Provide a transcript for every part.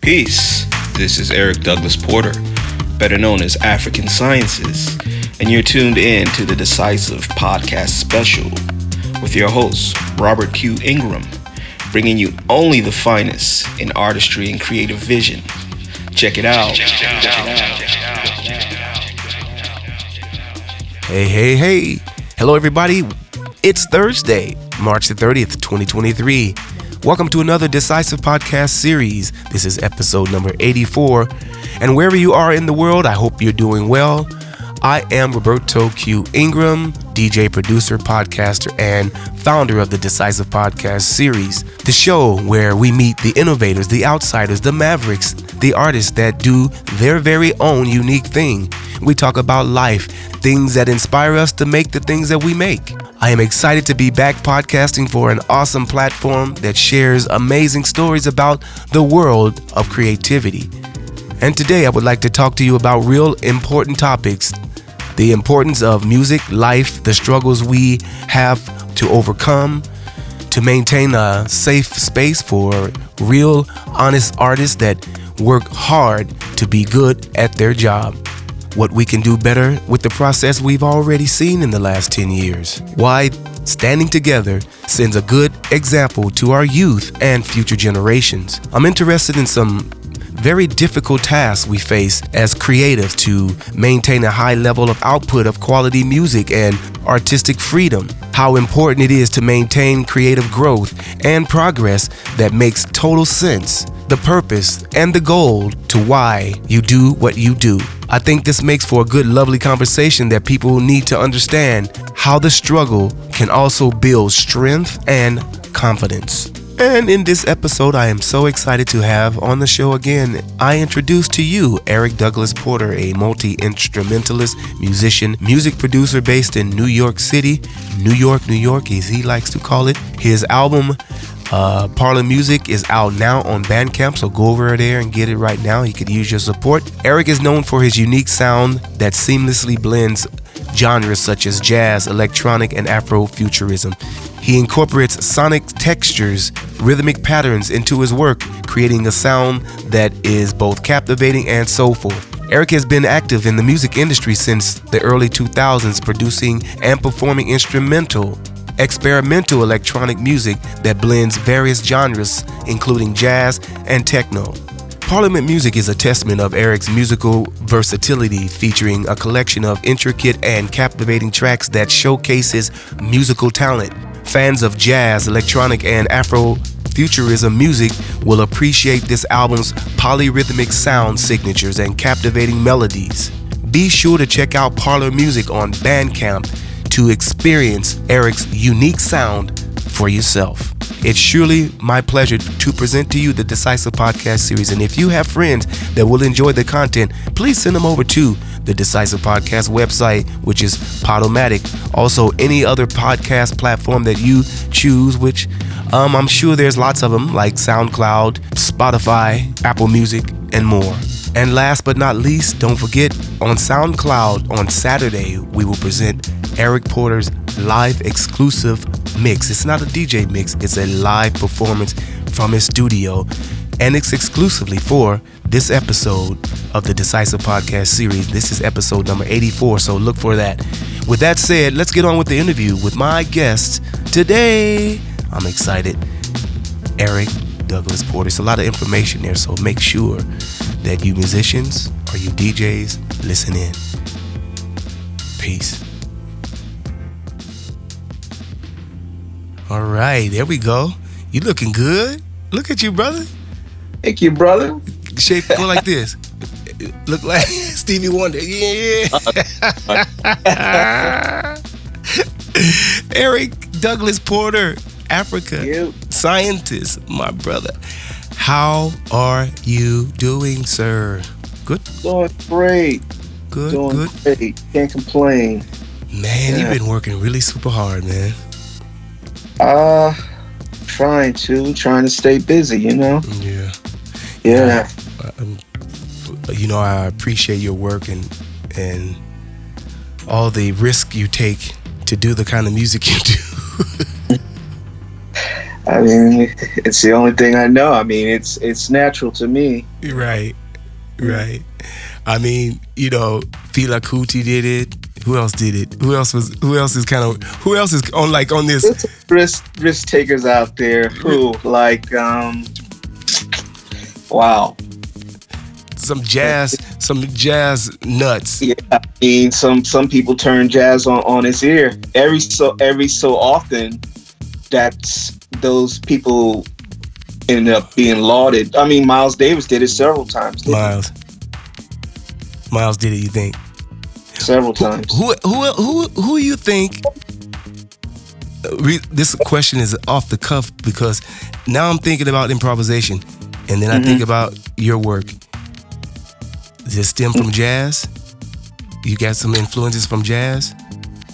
Peace. This is Eric Douglas Porter, better known as African Sciences, and you're tuned in to the Decisive Podcast Special with your host, Robert Q. Ingram, bringing you only the finest in artistry and creative vision. Check it out. Hey, hey, hey. Hello, everybody. It's Thursday, March the 30th, 2023. Welcome to another Decisive Podcast series. This is episode number 84. And wherever you are in the world, I hope you're doing well. I am Roberto Q. Ingram, DJ, producer, podcaster, and founder of the Decisive Podcast series, the show where we meet the innovators, the outsiders, the mavericks, the artists that do their very own unique thing. We talk about life, things that inspire us to make the things that we make. I am excited to be back podcasting for an awesome platform that shares amazing stories about the world of creativity. And today I would like to talk to you about real important topics the importance of music, life, the struggles we have to overcome, to maintain a safe space for real, honest artists that work hard to be good at their job. What we can do better with the process we've already seen in the last 10 years. Why standing together sends a good example to our youth and future generations. I'm interested in some very difficult task we face as creatives to maintain a high level of output of quality music and artistic freedom. How important it is to maintain creative growth and progress that makes total sense. The purpose and the goal to why you do what you do. I think this makes for a good, lovely conversation that people need to understand how the struggle can also build strength and confidence. And in this episode, I am so excited to have on the show again. I introduce to you Eric Douglas Porter, a multi instrumentalist, musician, music producer based in New York City, New York, New York, as he likes to call it. His album, uh, Parlor Music, is out now on Bandcamp, so go over there and get it right now. He could use your support. Eric is known for his unique sound that seamlessly blends genres such as jazz, electronic, and Afrofuturism. He incorporates sonic textures, rhythmic patterns into his work, creating a sound that is both captivating and soulful. Eric has been active in the music industry since the early 2000s, producing and performing instrumental, experimental electronic music that blends various genres, including jazz and techno. Parlor Music is a testament of Eric's musical versatility, featuring a collection of intricate and captivating tracks that showcases musical talent. Fans of jazz, electronic, and Afrofuturism music will appreciate this album's polyrhythmic sound signatures and captivating melodies. Be sure to check out Parlor Music on Bandcamp to experience Eric's unique sound for yourself. It's surely my pleasure to present to you the Decisive Podcast series. And if you have friends that will enjoy the content, please send them over to the Decisive Podcast website, which is Podomatic. Also, any other podcast platform that you choose, which um, I'm sure there's lots of them, like SoundCloud, Spotify, Apple Music, and more. And last but not least, don't forget on SoundCloud on Saturday, we will present Eric Porter's live exclusive mix. It's not a DJ mix, it's a live performance from his studio. And it's exclusively for this episode of the Decisive Podcast series. This is episode number 84, so look for that. With that said, let's get on with the interview with my guest today. I'm excited. Eric Douglas Porter. It's a lot of information there, so make sure that you musicians or you DJs listen in. Peace. All right, there we go. You looking good. Look at you, brother. Thank you, brother. Shape go like this. Look like Stevie Wonder. Yeah. Eric Douglas Porter, Africa You. scientist, my brother. How are you doing, sir? Good, Doing great. good, Doing good. great. Can't complain. Man, Yeah. you've been working really super hard, man. Uh trying to, trying to stay busy, you know? Yeah. Yeah. Um, you know, I appreciate your work and and all the risk you take to do the kind of music you do. I mean, it's the only thing I know. I mean, it's it's natural to me. Right, right. I mean, you know, Fela Kuti did it. Who else did it? Who else was? Who else is kind of? Who else is on like on this? There's risk risk takers out there who like um. Wow. Some jazz, some jazz nuts. Yeah, I mean, some some people turn jazz on on its ear every so every so often. That's those people end up being lauded. I mean, Miles Davis did it several times. he? Miles. Miles did it. You think? Several times. Who who who who you think? This question is off the cuff because now I'm thinking about improvisation, and then I think about your work. Does it stem from jazz? You got some influences from jazz?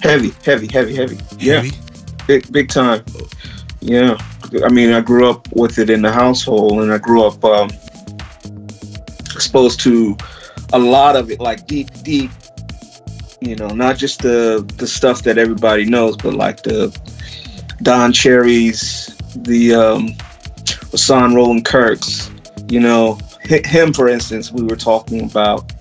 Heavy, heavy, heavy, heavy. Yeah, Heavy? big big time. Yeah, I mean, I grew up with it in the household, and I grew up um, exposed to a lot of it, like deep, deep. You know, not just the the stuff that everybody knows, but like the Don Cherries, the um, Rahsaan Roland Kirks. You know, him for instance, we were talking about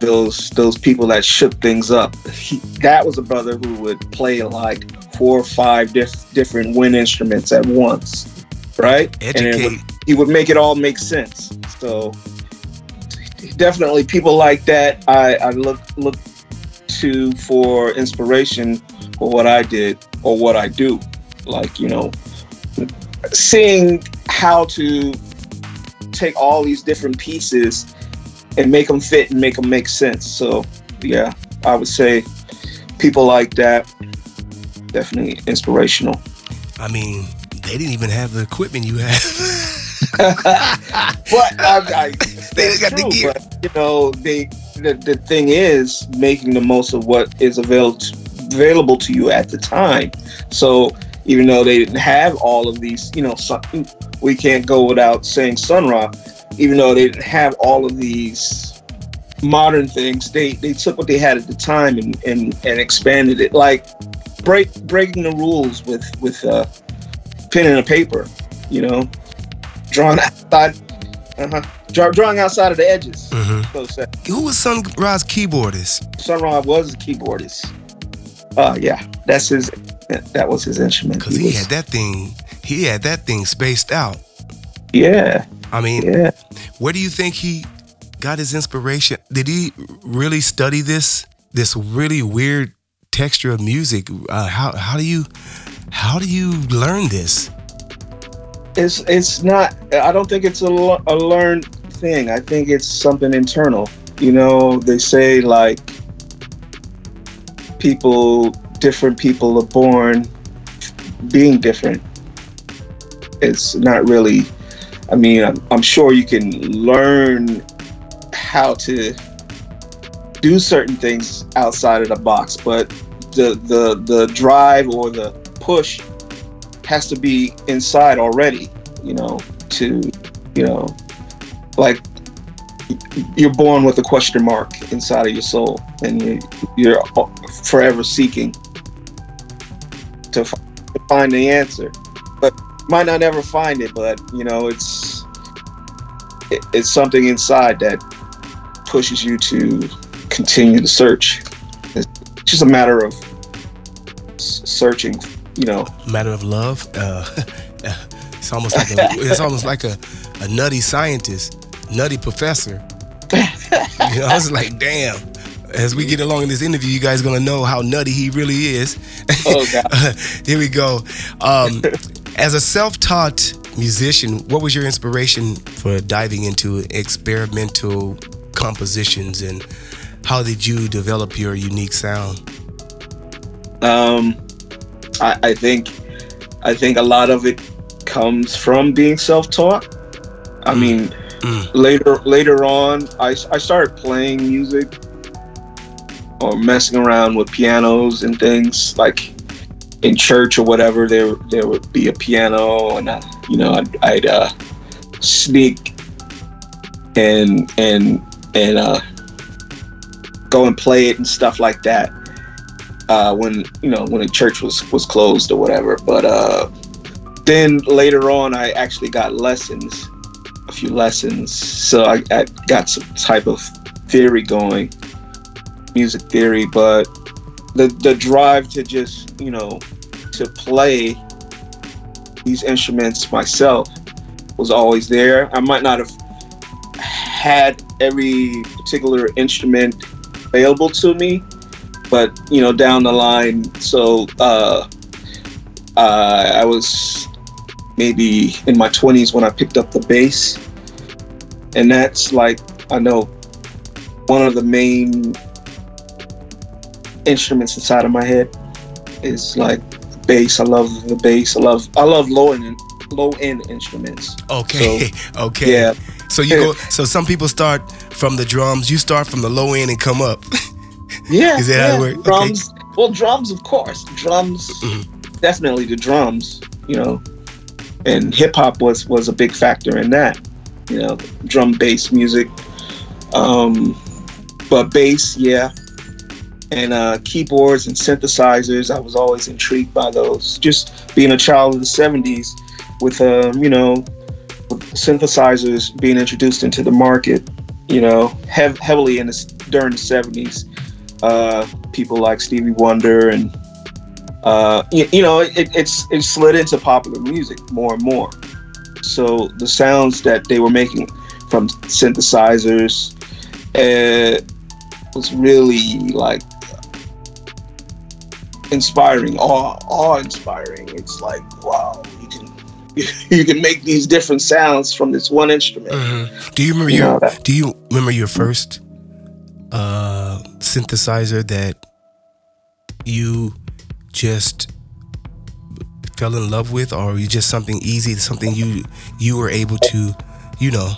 those those people that shook things up. He, that was a brother who would play like four or five diff- different wind instruments at once, right? And would, he would make it all make sense. So definitely people like that I, I look look to for inspiration for what I did or what I do. Like, you know, seeing how to take all these different pieces and make them fit and make them make sense. So, yeah, I would say people like that definitely inspirational. I mean, they didn't even have the equipment you have. but I, I, They got the gear. But, you know, they the, the thing is making the most of what is available available to you at the time. So even though they didn't have all of these, you know, sun, we can't go without saying Sun. Even though they didn't have all of these modern things, they they took what they had at the time and and, and expanded it. Like break breaking the rules with with uh, pen and a paper. You know, drawing outside, uh-huh, drawing outside of the edges. Mhm. Say. Who was Sun Ra's keyboardist? Sun Ra's was a keyboardist. Uh, yeah, that's his. That was his instrument. Because He he had that thing. He had that thing spaced out. yeah, I mean, yeah. where do you think he got his inspiration? Did he really study this this really weird texture of music? Uh, how how do you how do you learn this? It's it's not. I don't think it's a, a learned thing. I think it's something internal. You know, they say like people, different people are born being different. It's not really. I mean, I'm, I'm sure you can learn how to do certain things outside of the box, but the the the drive or the push has to be inside already, you know, to, you know, like you're born with a question mark inside of your soul and you, you're forever seeking to, find the answer. But might not ever find it, but, you know, it's it, it's something inside that pushes you to continue the search. It's just a matter of searching, you know, Matter of love. Uh, it's almost like a, it's almost like a, a nutty scientist, nutty professor. You know, I was like, damn. As we get along in this interview, you guys gonna know how nutty he really is. Oh, God. Here we go. Um, as a self-taught musician, what was your inspiration for diving into experimental compositions, and how did you develop your unique sound? Um, I, I think I think a lot of it comes from being self-taught. I Mm. mean, Later later on, I, I started playing music or messing around with pianos and things like in church or whatever. There there would be a piano, and I, you know I'd, I'd uh, sneak and and and uh, go and play it and stuff like that uh, when you know when the church was was closed or whatever. But uh, then later on, I actually got lessons, few lessons. So I, I got some type of theory going, music theory. But the the drive to just you know to play these instruments myself was always there. I might not have had every particular instrument available to me, but you know down the line. So uh, uh, I was maybe in my 20s when I picked up the bass, and that's like I know one of the main instruments inside of my head is like bass. I love the bass. I love I love low end low end instruments. Okay. So, okay. Yeah. So you go. So some people start from the drums. You start from the low end and come up. Yeah. Is that yeah. how it works? Drums. Well, drums, of course. Drums, Mhm. definitely the drums. You know, and hip hop was was a big factor in that. You know, drum bass music. Um, but bass, yeah, and uh, keyboards and synthesizers. I was always intrigued by those. Just being a child of the '70s, with um, you know, synthesizers being introduced into the market. You know, hev- heavily in the, during the '70s. Uh, people like Stevie Wonder and uh, you, you know it, it's it slid into popular music more and more. So the sounds that they were making from synthesizers uh, was really like inspiring, awe awe inspiring. It's like wow, you can you can make these different sounds from this one instrument. Mhm. Do you remember You your know that- Do you remember your first uh, synthesizer that you just fell in love with, or you just something easy, something you you were able to, you know,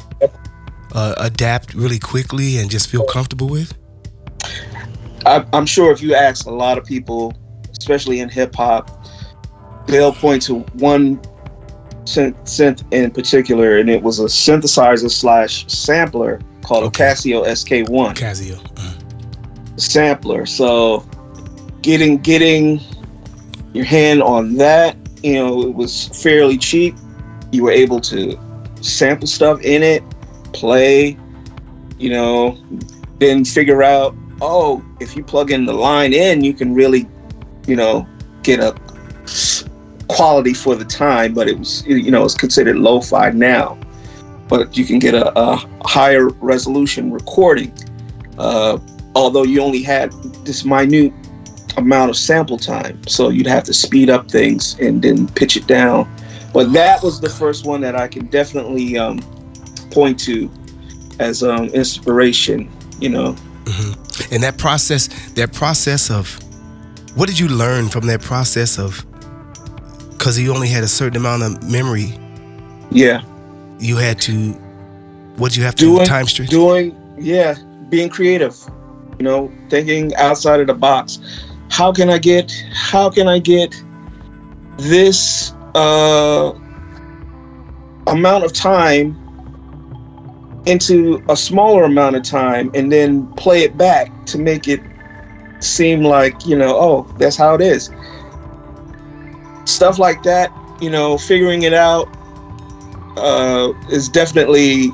uh, adapt really quickly and just feel comfortable with? I, I'm sure if you ask a lot of people, especially in hip hop, they'll point to one synth, in particular, and it was a synthesizer slash sampler called Okay. a Casio SK1 Casio. sampler. So getting getting your hand on that, you know, it was fairly cheap. You were able to sample stuff in it, play, you know, then figure out, oh, if you plug in the line in, you can really, you know, get a quality for the time, but it was, you know, it's considered lo-fi now. But you can get a, a higher resolution recording. Uh, although you only had this minute amount of sample time. So you'd have to speed up things and then pitch it down. But that was the first one that I can definitely um, point to as um, inspiration, you know. hmm And that process, that process of, what did you learn from that process of? Because you only had a certain amount of memory, Yeah. you had to. What you have to Doing, do? Time stretch. doing, yeah, being creative, you know, thinking outside of the box. How can I get, how can I get this uh, amount of time into a smaller amount of time and then play it back to make it seem like, you know, oh, that's how it is. Stuff like that, you know, figuring it out uh, is definitely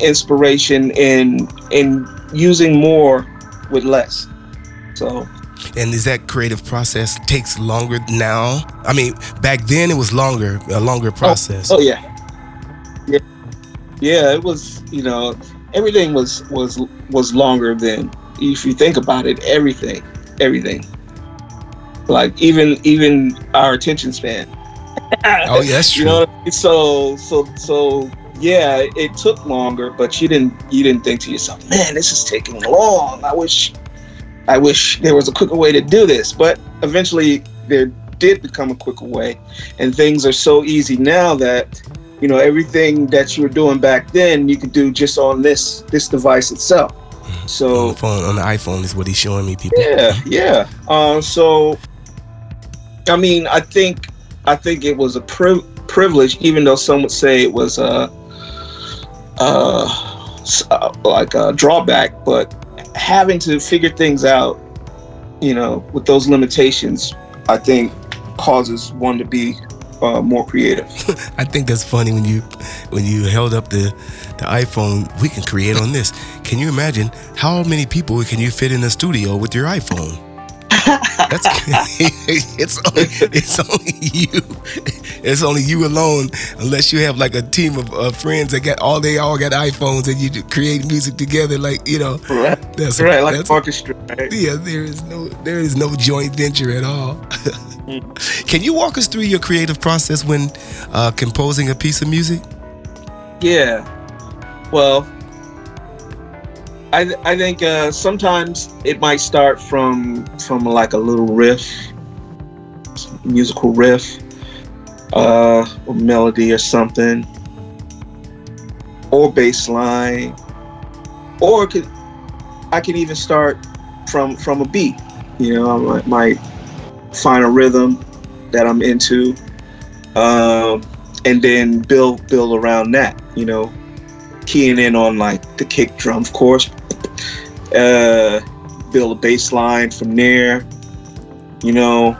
inspiration in in using more with less. So And is that creative process takes longer now? I mean, back then it was longer, a longer oh, process. oh yeah, yeah, yeah. It was you know everything was was was longer than if you think about it. Everything, everything. Like even even our attention span. Oh, yeah, that's You know, what I mean? so so so yeah, it took longer, but you didn't you didn't think to yourself, man, this is taking long. I wish I wish there was a quicker way to do this. But eventually there did become a quicker way. And things are so easy now that, you know, everything that you were doing back then you could do just on this this device itself. So on the phone, on the iPhone is what he's showing me, people. yeah, yeah. Um, so, I mean, I think I think it was a pri- privilege, even though some would say it was a, uh, uh, like a drawback. But having to figure things out, you know, with those limitations, I think causes one to be uh, more creative. I think that's funny when you when you held up the the iPhone. We can create on this. Can you imagine how many people can you fit in a studio with your iPhone? That's it's only, it's only you. It's only you alone, unless you have like a team of, of friends that got all they all got iPhones and you create music together. Like you know, Right, that's right, like that's, orchestra. Right? yeah. There is no there is no joint venture at all. Can you walk us through your creative process when uh, composing a piece of music? Yeah. Well, I th- I think uh, sometimes it might start from from like a little riff, musical riff, uh, or melody or something, or bass line, or could I can even start from from a beat. You know, I might, might find a rhythm that I'm into, um, and then build build around that. You know, keying in on like the kick drum, of course. Uh, build a bass line from there. You know,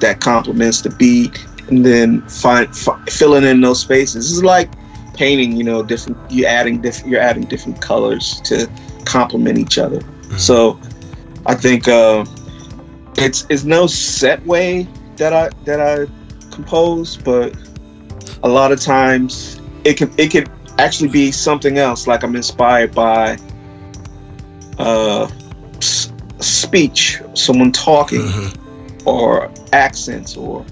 that complements the beat, and then find fi- filling in those spaces. This is like painting. You know, different. You adding different. You're adding different colors to complement each other. So, I think uh, it's it's no set way that I that I compose, but a lot of times it can it can actually be something else. Like I'm inspired by uh, s- speech, someone talking, Mhm. or accents, or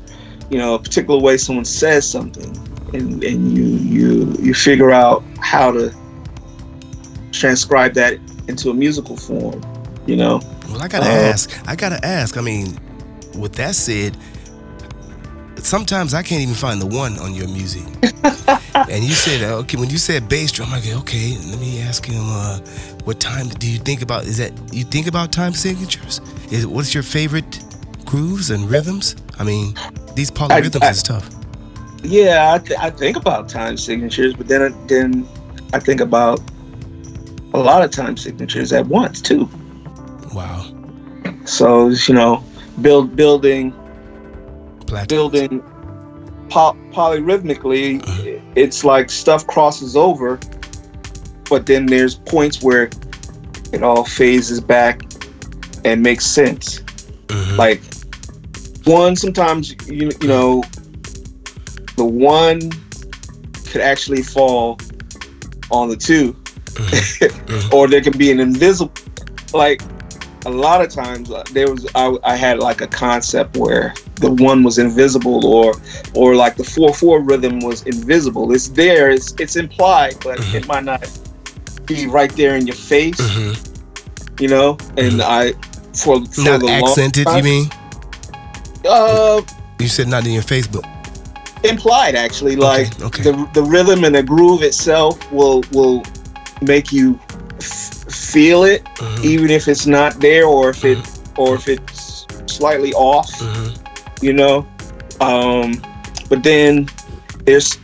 you know a particular way someone says something, and and you you you figure out how to transcribe that into a musical form. You know. Well, I gotta Uh, ask. I gotta ask. I mean, with that said, sometimes I can't even find the one on your music. and you said, okay, when you said bass drum, I go, okay, let me ask him, uh, what time do you think about? Is that you think about time signatures? Is what's your favorite grooves and rhythms? I mean, these polyrhythms I- is tough. Yeah, I, th- I think about time signatures, but then then I think about a lot of time signatures at once too. Wow, So you know, build building building po- polyrhythmically, it's like stuff crosses over, but then there's points where it all phases back and makes sense. Mhm. Like one, sometimes you you know, the one could actually fall on the 2 Mhm. or there can be an invisible. Like a lot of times, uh, there was I, I had like a concept where the one was invisible, or or like the four four rhythm was invisible. It's there, it's it's implied, but Mhm. it might not be right there in your face, Mhm. you know. And I for for Not the accented, you mean? Uh, You said not in your face, but implied actually like okay. the the rhythm and the groove itself will will make you feel it Mhm. even if it's not there or if it or if it's slightly off Mhm. you know um but then there's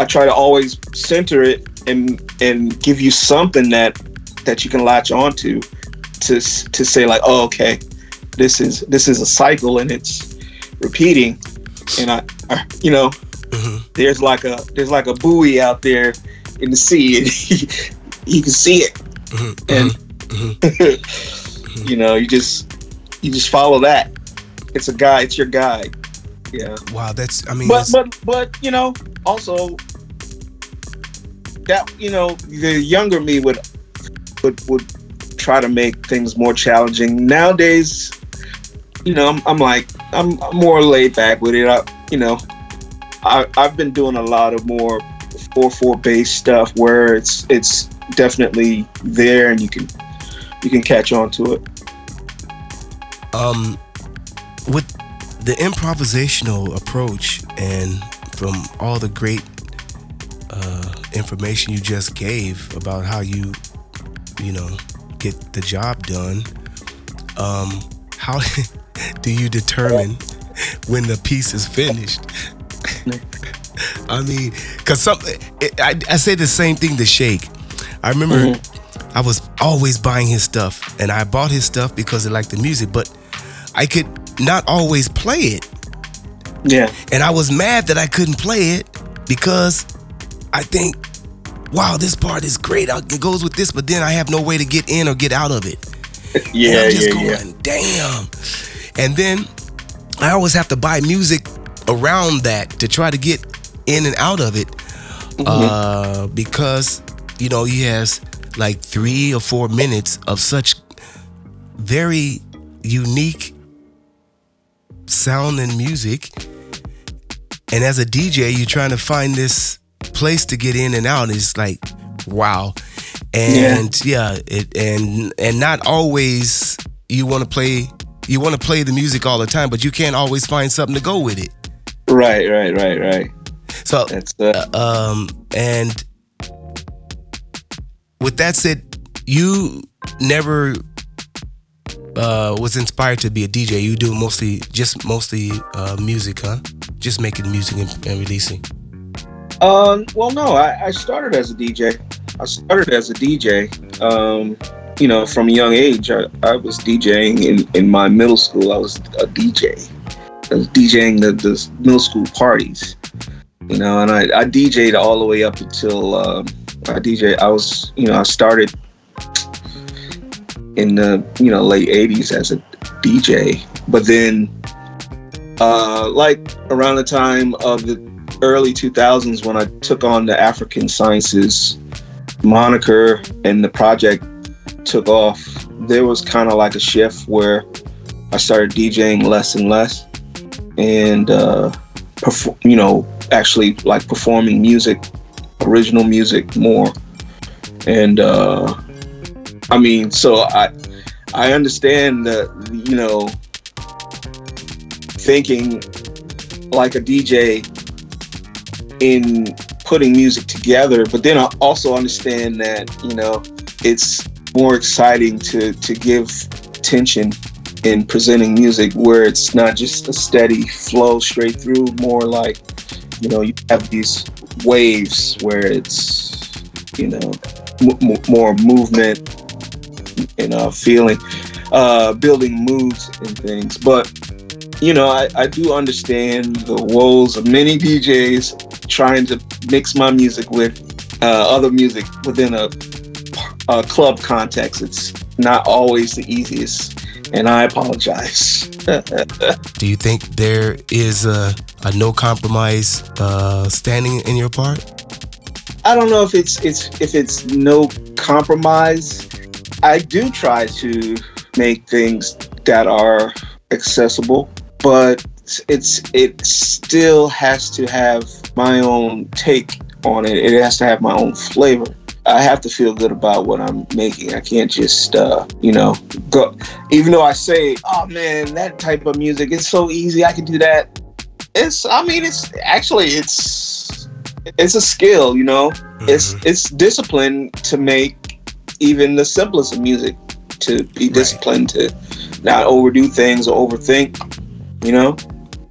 i try to always center it and and give you something that that you can latch onto to to say like oh okay this is this is a cycle and it's repeating and i, I you know Mhm. there's like a there's like a buoy out there in the sea and you can see it Mhm. and Mhm. you know you just you just follow that it's a guide it's your guide yeah Wow, that's. I mean, but that's, but but you know also that you know the younger me would would would try to make things more challenging nowadays you know i'm, I'm like I'm, I'm more laid back with it I, you know I, i've been doing a lot of more 4-4 based stuff where it's it's definitely there and you can you can catch on to it um, with the improvisational approach and from all the great uh, information you just gave about how you, you know, get the job done, um, how do you determine when the piece is finished? I mean, cause some, it, I, I say the same thing to Shake. I remember I was always buying his stuff, and I bought his stuff because I liked the music, but I could not always play it. Yeah. And I was mad that I couldn't play it because I think, wow, this part is great. It goes with this, but then I have no way to get in or get out of it. Yeah, and I'm just yeah, going, yeah. damn. And then I always have to buy music around that to try to get in and out of it. Mm-hmm. Uh, because, you know, he has like three or four minutes of such very unique sound and music. And as a DJ, you're trying to find this place to get in and out. It's like, wow. And yeah, it and and not always you want to play you want to play the music all the time, but you can't always find something to go with it. Right, right, right, right. So That's uh, um and with that said, you never uh was inspired to be a DJ. You do mostly just mostly uh music, huh? Just making music and, and releasing. Um, well, no, I, I started as a DJ. I started as a DJ. Um, you know, from a young age, I, I was DJing in, in my middle school. I was a DJ. I was DJing the, the middle school parties. You know, and I, I DJ'd all the way up until um, I DJ. I was, you know, I started in the you know late '80s as a DJ, but then, uh, like around the time of the early 2000s when I took on the African Sciences moniker and the project took off, there was kind of like a shift where I started DJing less and less and, uh, you know, actually like performing music, original music more. And, uh, I mean, so I, I understand that, you know, thinking like a DJ in putting music together but then i also understand that you know it's more exciting to to give tension in presenting music where it's not just a steady flow straight through more like you know you have these waves where it's you know m- more movement you know feeling uh building moods and things but you know, I, I do understand the woes of many DJs trying to mix my music with uh, other music within a, a club context. It's not always the easiest, and I apologize. Do you think there is a, a no compromise uh, standing in your part? I don't know if it's it's if it's no compromise. I do try to make things that are accessible, but it's it still has to have my own take on it. It has to have my own flavor. I have to feel good about what I'm making. I can't just, uh, you know, go. Even though I say, "Oh man, that type of music is so easy. I can do that." It's. I mean, it's actually it's it's a skill. You know, it's it's discipline to make even the simplest of music. To be disciplined to not overdo things or overthink. You know,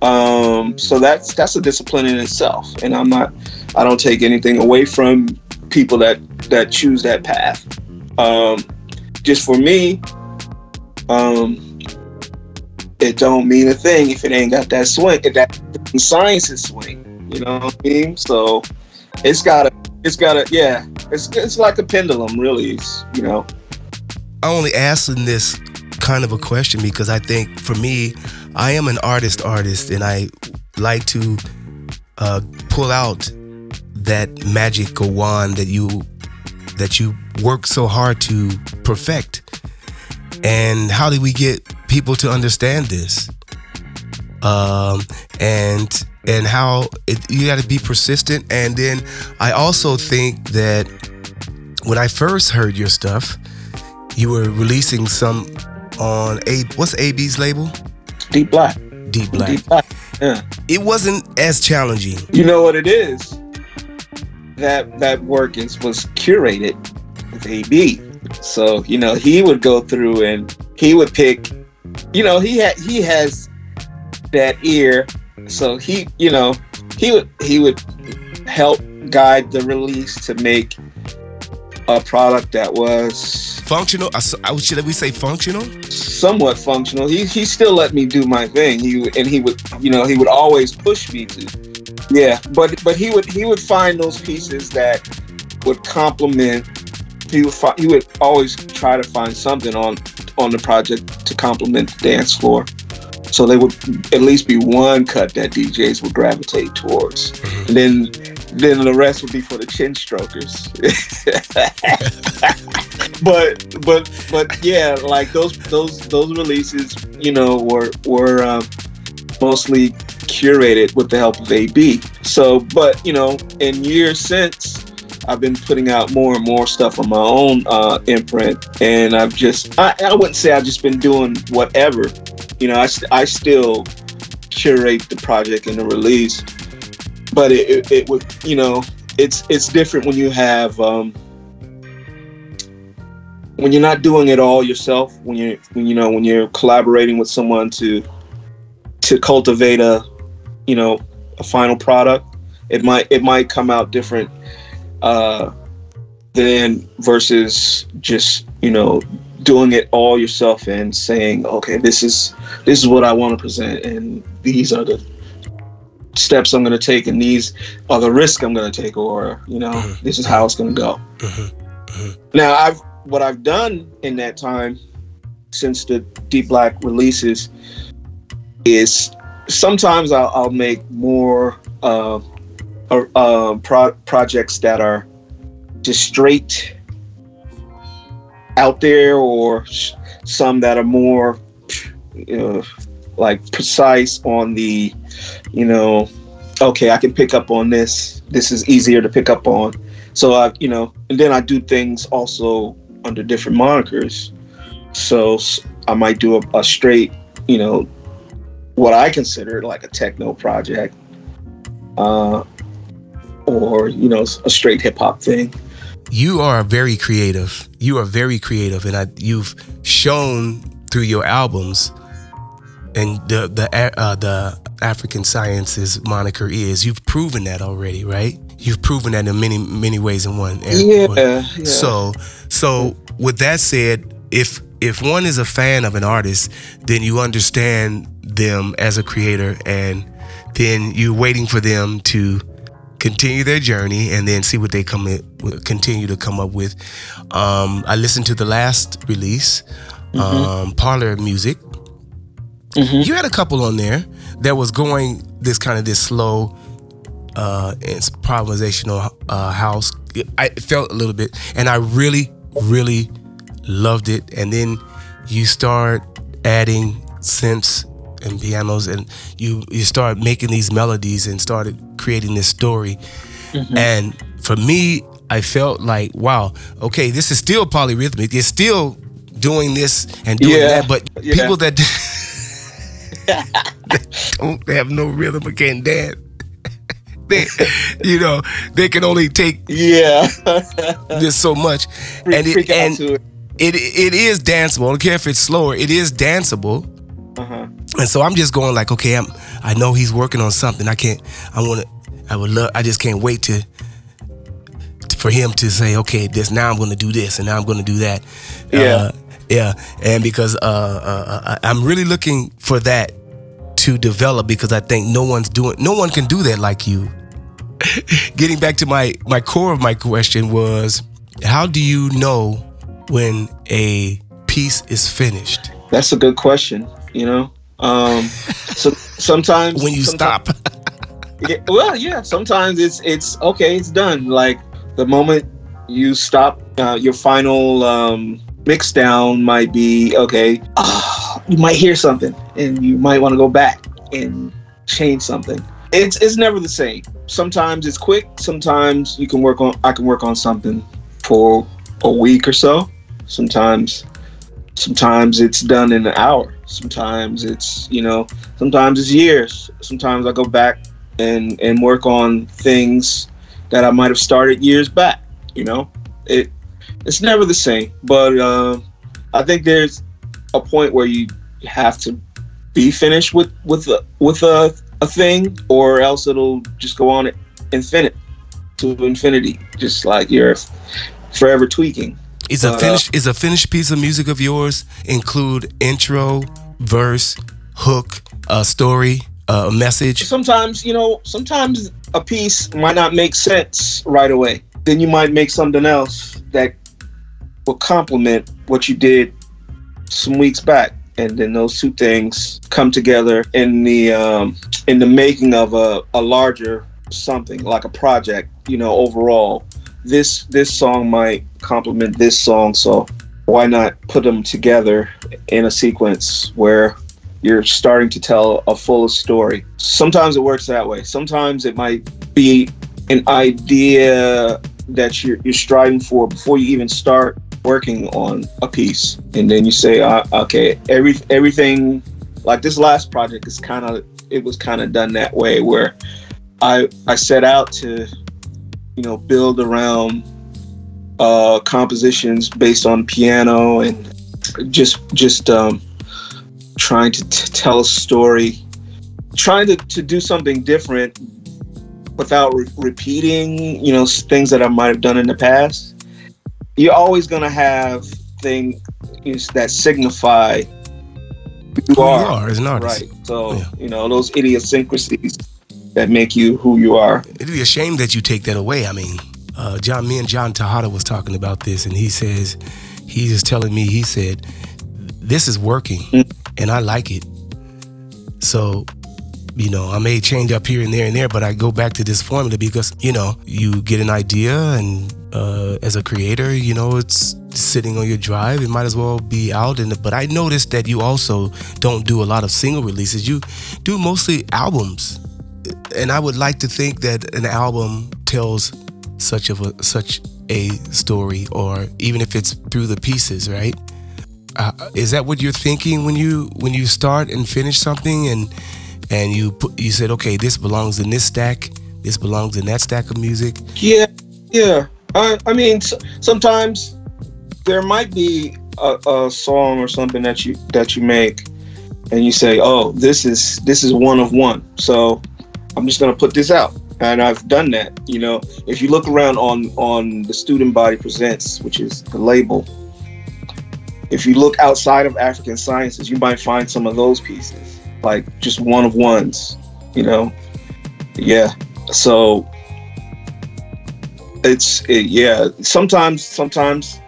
um, so that's that's a discipline in itself. And I'm not. I don't take anything away from people that that choose that path. Um, just for me, um, it don't mean a thing if it ain't got that swing, if that science is swing. You know what I mean? So it's gotta, it's gotta, yeah. It's it's like a pendulum, really. It's, you know. I only asking this kind of a question because I think for me, I am an artist artist and I like to uh, pull out that magic or wand that you that you work so hard to perfect. And how do we get people to understand this? Um, and and how it, you got to be persistent. And then I also think that when I first heard your stuff, you were releasing some on a what's AB's label? Deep black. Deep Black. Deep black. Yeah. It wasn't as challenging. You know what it is? That that work is was curated with AB. So, you know, he would go through and he would pick you know, he had he has that ear. So he, you know, he would he would help guide the release to make a product that was functional. Uh, should we say functional? Somewhat functional. He he still let me do my thing. He and he would you know he would always push me to. Yeah, but but he would he would find those pieces that would complement. He would fi- he would always try to find something on on the project to complement the dance floor. So they would at least be one cut that DJs would gravitate towards. Mm-hmm. And then then the rest would be for the chin strokers. but but but yeah, like those those those releases, you know, were were um, mostly curated with the help of AB. So, but you know, in years since, I've been putting out more and more stuff on my own uh, imprint, and I've just I, I wouldn't say I've just been doing whatever. You know, I, I still curate the project and the release but it, it, it, would you know it's it's different when you have um, when you're not doing it all yourself when you when you know when you're collaborating with someone to to cultivate a you know a final product it might it might come out different uh than versus just you know doing it all yourself and saying okay this is this is what i want to present and these are the steps I'm going to take and these are the risk I'm going to take or you know mm-hmm. this is how it's going to go. Mm-hmm. Mm-hmm. Now I've what I've done in that time since the Deep Black releases is sometimes I'll, I'll make more uh, uh, pro- projects that are just straight out there or some that are more you know, like precise on the, you know, okay, I can pick up on this. This is easier to pick up on. So I, you know, and then I do things also under different monikers. So I might do a, a straight, you know, what I consider like a techno project, uh, or you know, a straight hip hop thing. You are very creative. You are very creative, and I, you've shown through your albums and the the uh, the African Sciences moniker is. You've proven that already, right? You've proven that in many many ways in one. Yeah, yeah. So so with that said, if if one is a fan of an artist, then you understand them as a creator, and then you're waiting for them to continue their journey and then see what they come in, continue to come up with. Um, I listened to the last release, mm-hmm. um, Parlor Music, Mm-hmm. You had a couple on there that was going this kind of this slow uh improvisational uh house. I felt a little bit and I really, really loved it. And then you start adding synths and pianos and you you start making these melodies and started creating this story. Mm-hmm. And for me, I felt like, wow, okay, this is still polyrhythmic. It's still doing this and doing yeah. that, but yeah. people that don't have no rhythm and can't dance. they, you know, they can only take yeah this so much, freak, and it and it. It. it is danceable. I don't care if it's slower. It is danceable. Uh-huh. And so I'm just going like, okay, I'm. I know he's working on something. I can't. I want to. I would love. I just can't wait to for him to say, okay, this now I'm going to do this, and now I'm going to do that. Yeah. Uh, yeah, and because uh, uh, uh I'm really looking for that to develop because I think no one's doing, no one can do that like you. Getting back to my my core of my question was, how do you know when a piece is finished? That's a good question. You know, um, so sometimes when you sometimes, stop. yeah, well, yeah. Sometimes it's it's okay. It's done. Like the moment you stop uh, your final um, mix down might be okay. Uh, you might hear something, and you might want to go back and change something. It's it's never the same. Sometimes it's quick. Sometimes you can work on. I can work on something for a week or so. Sometimes sometimes it's done in an hour sometimes it's you know sometimes it's years sometimes i go back and and work on things that i might have started years back you know it it's never the same. But uh, I think there's a point where you have to be finished with with a, with a, a thing, or else it'll just go on infinite to infinity, just like you're forever tweaking. Is a uh, finished is a finished piece of music of yours include intro, verse, hook, a story, a message? sometimes you know sometimes a piece might not make sense right away. Then you might make something else that will complement what you did some weeks back. And then those two things come together in the um, in the making of a, a larger something like a project you know overall this this song might complement this song so why not put them together in a sequence where you're starting to tell a fuller story. Sometimes it works that way. Sometimes it might be an idea that you're, you're striving for before you even start working on a piece, and then you say, uh, "Okay, every everything like this last project is kind of it was kind of done that way where I I set out to you know build around uh, compositions based on piano and just just um, trying to t- tell a story, trying to, to do something different without re- repeating, you know, things that I might have done in the past. You're always gonna have things that signify who you Who you are, are as an artist. right? So Yeah. you know those idiosyncrasies that make you who you are. It'd be a shame that you take that away. I mean, uh, John, me and John Tejada was talking about this, and he says, he is telling me, he said, this is working, Mm. and I like it. So, you know, I may change up here and there and there, but I go back to this formula because, you know, you get an idea, and uh, as a creator, you know, it's sitting on your drive. It might as well be out. And but I noticed that you also don't do a lot of single releases. You do mostly albums and I would like to think that an album tells such of a such a story, or even if it's through the pieces, right? Uh, is that what you're thinking when you when you start and finish something, and and you put you said, okay, this belongs in this stack, this belongs in that stack of music. Yeah, yeah. I, I mean, sometimes there might be a, a song or something that you that you make, and you say, "Oh, this is this is one of one." So I'm just gonna put this out, and I've done that. You know, if you look around on on the Student Body Presents, which is the label, if you look outside of African Sciences, you might find some of those pieces, like just one of ones. You know, yeah. So it's it, yeah sometimes sometimes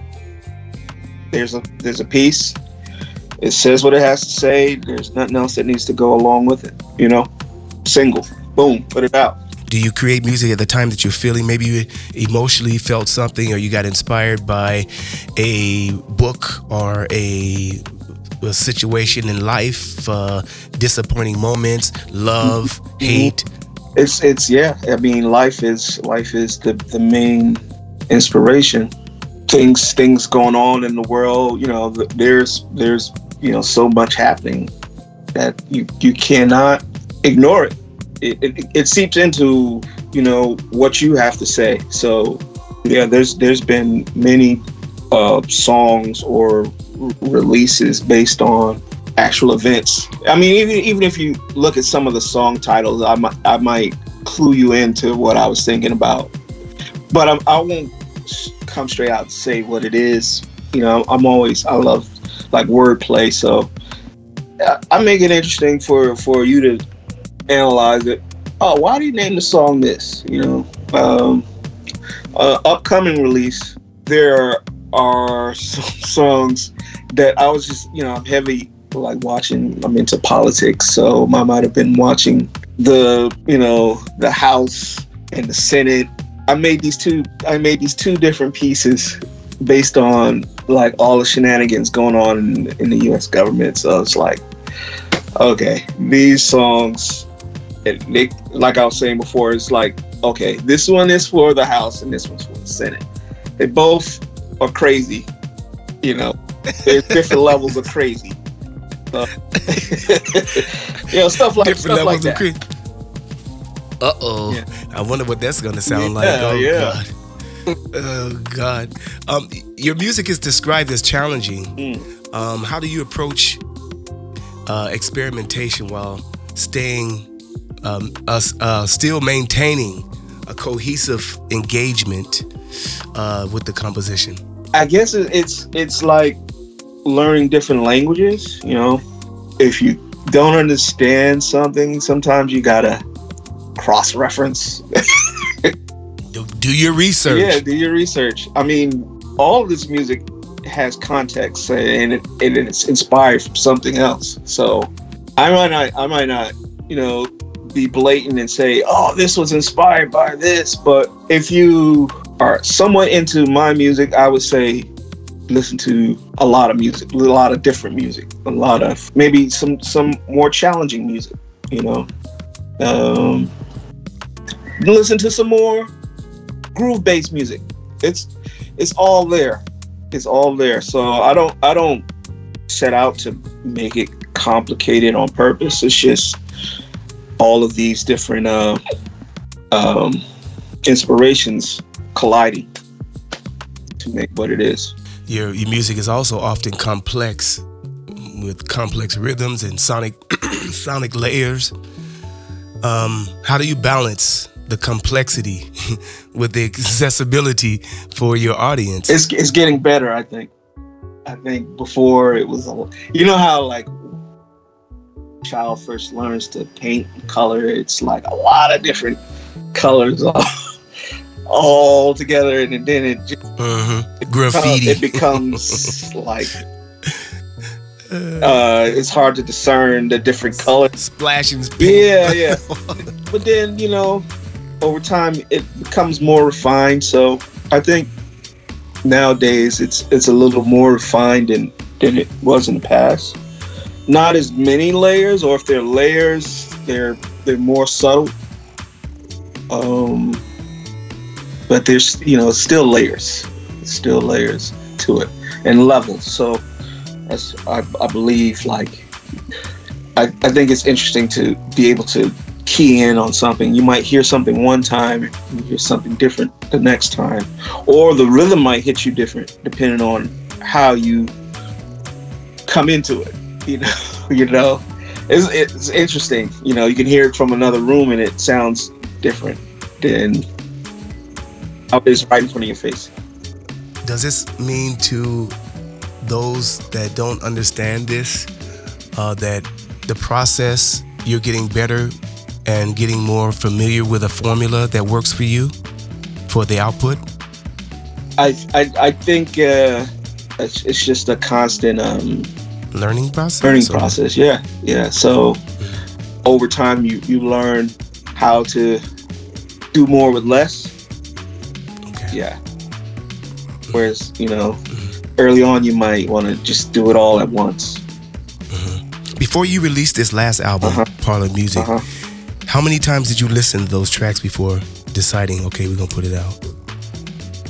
there's a there's a piece it says what it has to say there's nothing else that needs to go along with it you know single boom put it out Do you create music at the time that you're feeling? Maybe you emotionally felt something, or you got inspired by a book or a, a situation in life, uh, disappointing moments, love, hate. it's it's yeah i mean life is life is the the main inspiration things things going on in the world you know there's there's you know so much happening that you you cannot ignore it it, it, seeps into you know what you have to say. So yeah there's there's been many uh songs or releases based on actual events. I mean even even if you look at some of the song titles i might i might clue you into what i was thinking about. But I'm, i won't come straight out and say what it is. You know i'm always i love like wordplay. So i make it interesting for for you to analyze it. Oh why do you name the song this you know? Um uh, upcoming release there are some songs that i was just you know i'm heavy like watching. I'm into politics so i might have been watching the you know the house and the senate. I made these two i made these two different pieces based on like all the shenanigans going on in, in the us government. So it's like okay these songs it, they, like i was saying before it's like okay this one is for the house and this one's for the senate they both are crazy you know there's different levels of crazy so, you know stuff like Different stuff like levels of that cre- Uh oh. Yeah. I wonder what that's gonna sound like. Oh yeah. God. Oh God. Um, your music is described as challenging. Mm. Um, how do you approach uh, experimentation while staying, um, uh, uh, still maintaining a cohesive engagement uh, with the composition? I guess it's it's like learning different languages. You know, if you don't understand something, sometimes you gotta cross reference. Do, do your research. Yeah, do your research. I mean, all of this music has context and, it, and it's inspired from something else. So I might not, I might not, you know, be blatant and say, "Oh, this was inspired by this." But if you are somewhat into my music, I would say listen to a lot of music, a lot of different music, a lot of maybe some some more challenging music. You know, um, listen to some more groove based music. It's it's all there. It's all there. So I don't I don't set out to make it complicated on purpose. It's just all of these different uh, um, inspirations colliding to make what it is. Your your music is also often complex with complex rhythms and sonic sonic layers. Um, how do you balance the complexity with the accessibility for your audience? It's it's getting better. I think. I think before it was a, you know how like child first learns to paint and color. It's like a lot of different colors all, all together, and then it just Mhm. Graffiti. it becomes like uh, it's hard to discern the different colors. Splashing. Yeah, yeah. but then you know, over time it becomes more refined. So I think nowadays it's it's a little more refined than than it was in the past. Not as many layers, or if they're layers, they're they're more subtle. Um, but there's you know still layers, still layers to it and levels. So that's I, I believe like I, I think it's interesting to be able to key in on something. You might hear something one time, you hear something different the next time, or the rhythm might hit you different depending on how you come into it. You know, you know, it's, it's interesting. You know, you can hear it from another room and it sounds different than it is right in front of your face. Does this mean to those that don't understand this uh, that the process you're getting better and getting more familiar with a formula that works for you for the output? I I, I think uh, it's, it's just a constant um, Learning process? learning or- process. Yeah, yeah. So over time, you you learn how to do more with less. Okay. Yeah. Whereas you know, early on, you might want to just do it all at once. Before you released this last album, Uh-huh. Parlor Music, Uh-huh. how many times did you listen to those tracks before deciding, okay, we're gonna put it out?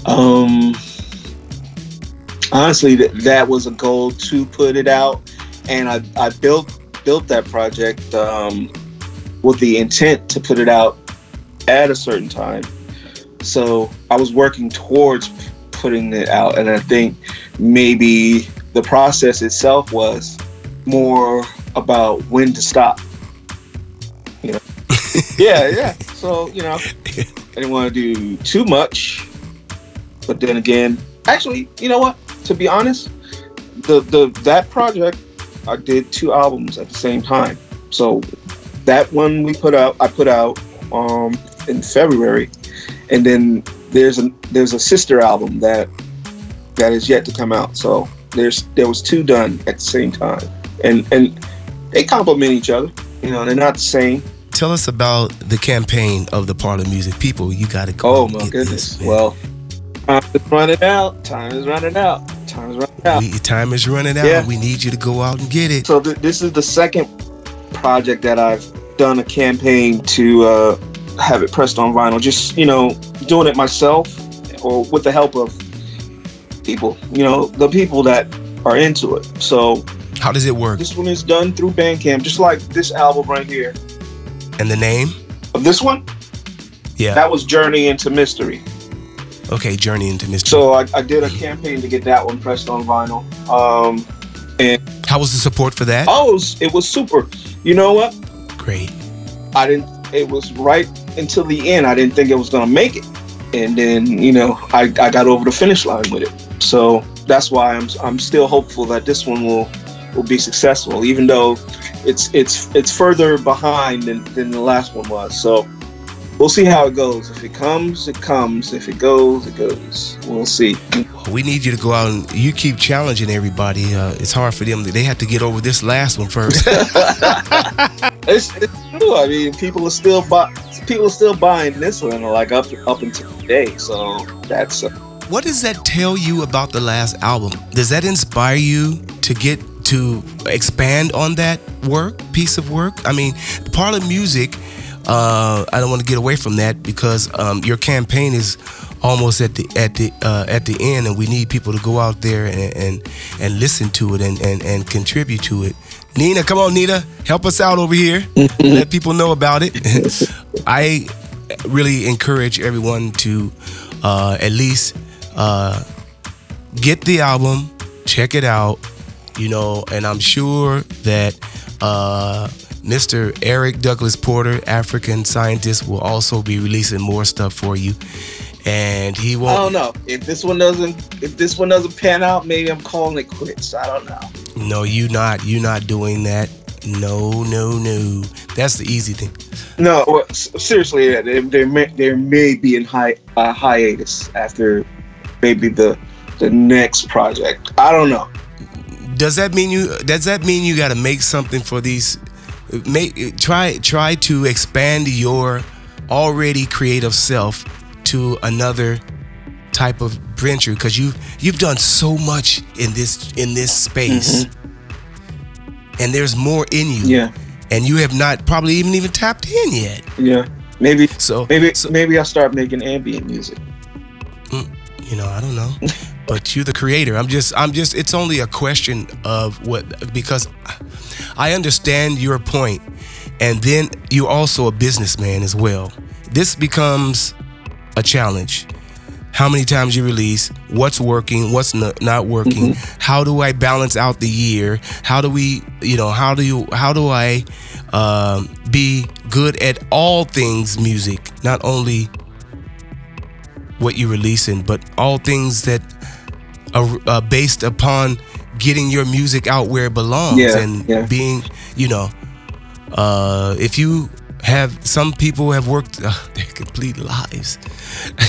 Um, honestly, that that was a goal to put it out, and I I built built that project um, with the intent to put it out at a certain time. So I was working towards putting it out, and I think maybe the process itself was more about when to stop. You know? yeah, yeah. So you know, I didn't want to do too much, but then again, actually, you know what? To be honest, the the that project, I did two albums at the same time. So that one we put out, I put out um, in February, and then there's a there's a sister album that that is yet to come out. So there's there was two done at the same time, and and they complement each other. You know, they're not the same. Tell us about the campaign of the Parlor Music. People, you gotta go Oh my goodness! this. well, time is running out. Time is running out. Time is running out. We, your time is running out. Yeah. We need you to go out and get it. So th- this is the second project that I've done a campaign to uh, have it pressed on vinyl. Just you know, doing it myself or with the help of people. You know, the people that are into it. So How does it work? this one is done through Bandcamp, just like this album right here. And the name? Of this one, Yeah. that was Journey into Mystery. Okay, Journey into Mystery. So I, I did a campaign to get that one pressed on vinyl. Um, and How was the support for that? oh, it was, it was super. You know what? Great. I didn't. It was right until the end. I didn't think it was gonna make it, and then you know I, I got over the finish line with it. So that's why I'm I'm still hopeful that this one will will be successful, even though it's it's it's further behind than, than the last one was. So we'll see how it goes. If it comes, it comes. If it goes, it goes. We'll see. We need you to go out and you keep challenging everybody. Uh, it's hard for them. They have to get over this last one first. it's, it's true. I mean, people are still buy, people are still buying this one like up up until today. So that's. Uh, what does that tell you about the last album? Does that inspire you to get to expand on that work, piece of work? I mean, Parlor Music. Uh, I don't want to get away from that because um, your campaign is almost at the at the uh, at the end, and we need people to go out there and and, and listen to it and, and and contribute to it. Nina, come on, Nina, help us out over here. Let people know about it. I really encourage everyone to uh, at least uh, get the album, check it out, you know, and I'm sure that uh, Mr. Eric Douglas Porter, African scientist, will also be releasing more stuff for you. And he won't. I don't know if this one doesn't. If this one doesn't pan out, maybe I'm calling it quits. I don't know. No, you not. You not doing that. No, no, no. That's the easy thing. No, well, seriously, there, there may there may be in hi, uh, hiatus after maybe the the next project. I don't know. Does that mean you? Does that mean you got to make something for these? Make try try to expand your already creative self to another type of venture because you you've done so much in this in this space, mm-hmm. and there's more in you. Yeah. And you have not probably even even tapped in yet. Yeah. Maybe so. Maybe so, maybe I'll start making ambient music. Mm, you know, I don't know. but you're the creator. I'm just I'm just it's only a question of what because I understand your point. and then you're also a businessman as well. This becomes a challenge. How many times you release, what's working, what's not working, mm-hmm. how do I balance out the year? How do we, you know, how do you, how do I um, be good at all things music, not only what you're releasing, but all things that uh, based upon getting your music out where it belongs yeah, and yeah. being, you know, uh, if you have some people have worked uh, their complete lives.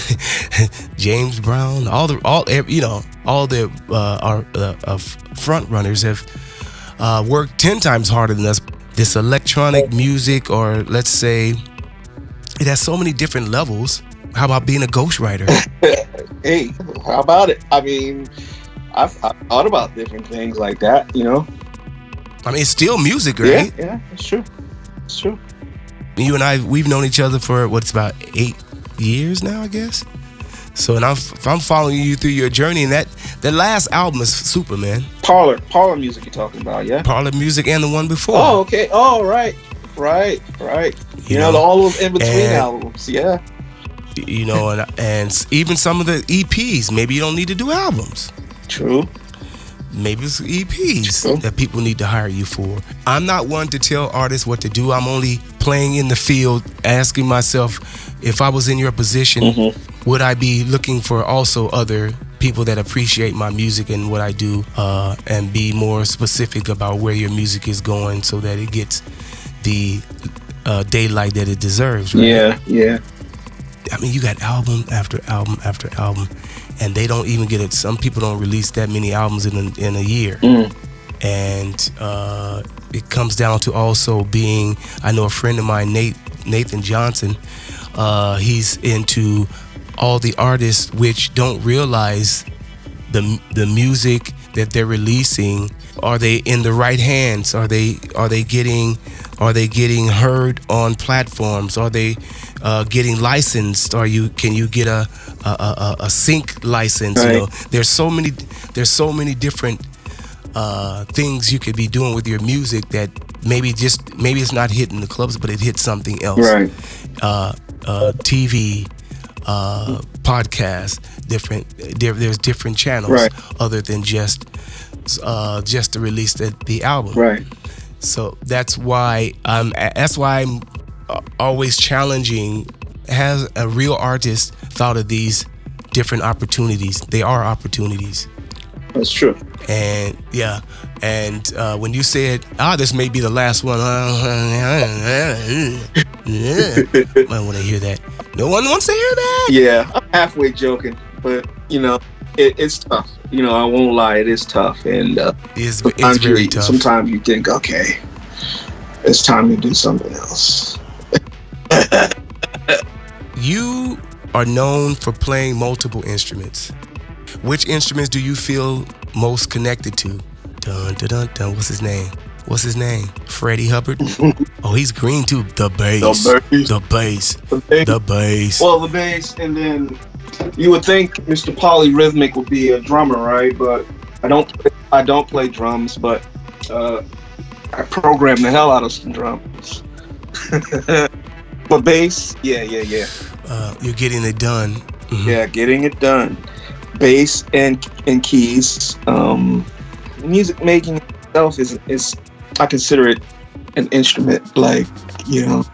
James Brown, all the all you know, all the uh, our uh, front runners have uh, worked ten times harder than us. This electronic music, or let's say, it has so many different levels. How about being a ghostwriter? hey, how about it? I mean, I've, I've, thought about different things like that, you know. I mean, it's still music, right? Yeah, yeah, it's true. It's true. You and I, we've known each other for what's about eight years now, I guess. So, and I'm I'm following you through your journey, and that that last album is Superman. Parlor, parlor music you're talking about, yeah. Parlor music and the one before. Oh, okay. Oh, right, right, right. You, you know, know, all those in between albums, yeah you know, and and even some of the EPs. Maybe you don't need to do albums. True. Maybe it's EPs True. that people need to hire you for. I'm not one to tell artists what to do. I'm only playing in the field, asking myself if I was in your position, mm-hmm. would I be looking for also other people that appreciate my music and what I do, uh, and be more specific about where your music is going so that it gets the uh, daylight that it deserves. Right? Yeah, yeah. I mean, you got album after album after album, and they don't even get it. Some people don't release that many albums in a, in a year, mm. and uh, it comes down to also being. I know a friend of mine, Nate Nathan Johnson. Uh, he's into all the artists which don't realize the the music that they're releasing are they in the right hands are they are they getting are they getting heard on platforms are they uh, getting licensed are you can you get a a, a, a sync license right. you know there's so many there's so many different uh, things you could be doing with your music that maybe just maybe it's not hitting the clubs but it hits something else right uh, uh TV uh, podcasts different there, there's different channels right. other than just uh, just to release the, the album. Right. So that's why um that's why I'm always challenging. Has a real artist thought of these different opportunities. They are opportunities. That's true. And yeah, and uh, when you said, "Ah, this may be the last one," I want to hear that. No one wants to hear that. Yeah, I'm halfway joking, but you know, it, it's tough. You know, I won't lie, it is tough, and uh, It's, it's very you, tough. Sometimes you think, okay, it's time to do something else. You are known for playing multiple instruments. Which instruments do you feel most connected to? Dun dun dun dun. What's his name? What's his name? Freddie Hubbard. oh, he's green too. The bass. The bass. The bass. The bass. The bass. Well, the bass, and then you would think Mr. Polyrhythmic would be a drummer, right? But I don't. I don't play drums, but uh, I program the hell out of some drums. but bass, yeah, yeah, yeah, Uh, you're getting it done. Mhm. yeah, getting it done. Bass and and keys. Um, music making itself is is I consider it an instrument. Like you know,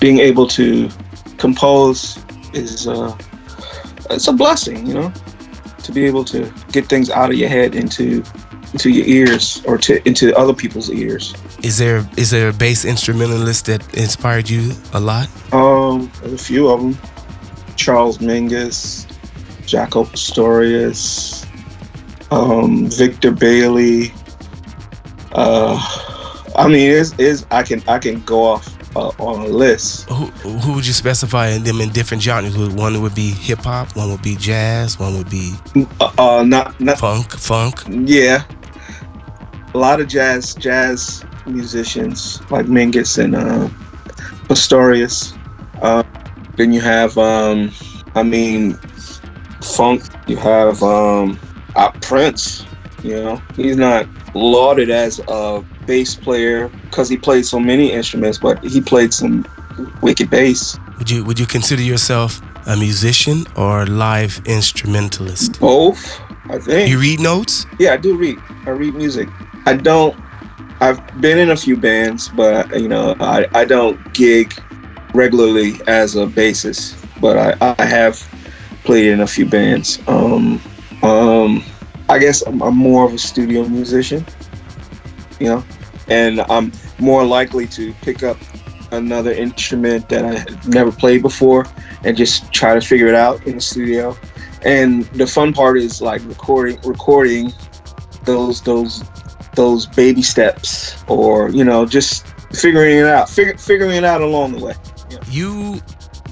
being able to compose is uh, it's a blessing. You know, to be able to get things out of your head into into your ears or to into other people's ears. Is there is there a bass instrumentalist that inspired you a lot? Um, there's a few of them. Charles Mingus, Jaco Pastorius, um, Victor Bailey. Uh, I mean, it's, it's I can I can go off uh, on a list. Who who would you specify in them in different genres? One would be hip hop, one would be jazz, one would be Uh, uh not not funk, funk. yeah. A lot of jazz jazz musicians like Mingus and uh, Pastorius. Uh, then you have um, I mean, funk. You have um, uh, Prince. You know, he's not lauded as a bass player because he played so many instruments, but he played some wicked bass. Would you would you consider yourself a musician or a live instrumentalist? Both, I think. You read notes? Yeah, I do read. I read music. I don't. I've been in a few bands, but you know, I, I don't gig regularly as a bassist. But I, I have played in a few bands. Um, um, I guess I'm, I'm more of a studio musician, you know, and I'm more likely to pick up another instrument that I had never played before and just try to figure it out in the studio. And the fun part is like recording, recording those those those baby steps, or you know, just figuring it out, fig- figuring it out along the way. You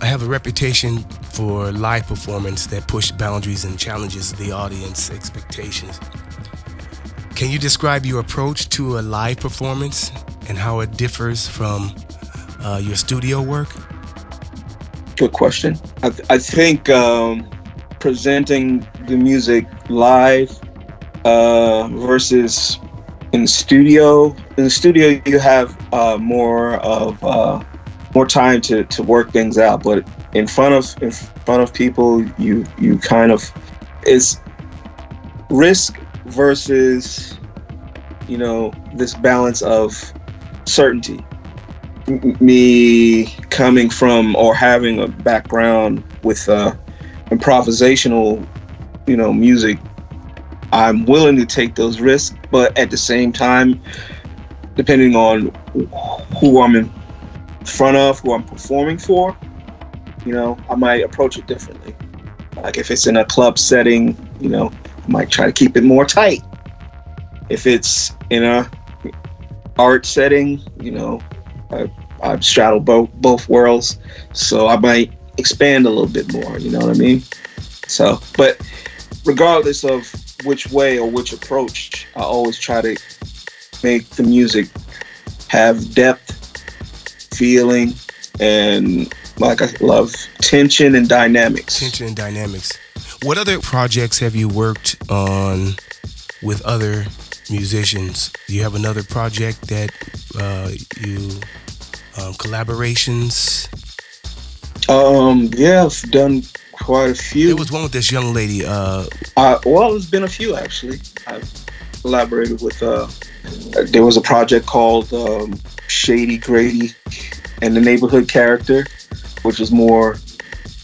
have a reputation for live performance that push boundaries and challenges the audience expectations. Can you describe your approach to a live performance and how it differs from uh, your studio work? Good question. I, th- I think um, presenting the music live uh, versus in studio. In the studio, you have uh, more of uh, more time to, to work things out. But in front of in front of people, you you kind of it's risk versus you know this balance of certainty me coming from or having a background with uh, improvisational, you know, music, I'm willing to take those risks, but at the same time, depending on who I'm in front of, who I'm performing for, you know, I might approach it differently. Like if it's in a club setting, you know, I might try to keep it more tight. If it's in a art setting, you know, I, I've straddled both both worlds, so I might expand a little bit more. You know what I mean? So, but regardless of which way or which approach, I always try to make the music have depth, feeling, and like I love tension and dynamics. Tension and dynamics. What other projects have you worked on with other musicians? Do you have another project that uh, you um, collaborations? Um, yeah, I've done quite a few. There was one with this young lady. Uh, Uh, well, there's been a few actually. I've collaborated with. Uh, there was a project called um, Shady Grady and the Neighborhood Character, which was more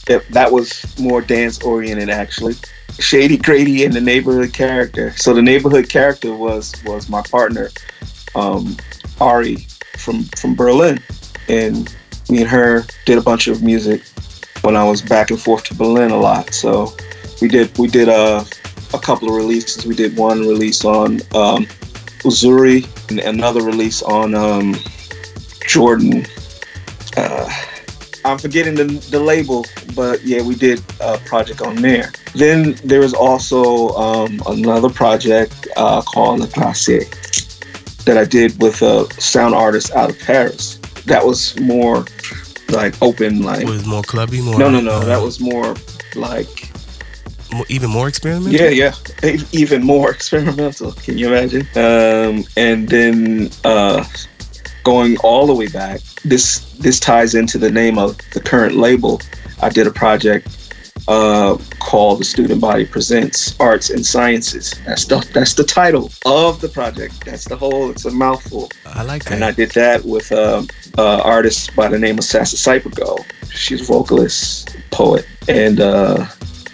that was more dance oriented actually. Shady Grady and the neighborhood character. So the neighborhood character was was my partner, um, Ari from from Berlin, and me and her did a bunch of music when I was back and forth to Berlin a lot. So we did we did a a couple of releases. We did one release on um, Uzuri and another release on um, Jordan. Uh, I'm forgetting the, the label, but yeah, we did a project on there. Then there was also um, another project uh, called Le Classier that I did with a sound artist out of Paris. That was more like open, like was more clubby, more. No, no, no. Uh, that was more like even more experimental. Yeah, yeah, even more experimental. Can you imagine? Um, and then uh, going all the way back, this this ties into the name of the current label. I did a project uh, called The Student Body Presents Arts and Sciences. That's the that's the title of the project. That's the whole. It's a mouthful. I like that. And I did that with uh, uh, artist by the name of Sasa Cypergo. She's a vocalist, poet, and uh,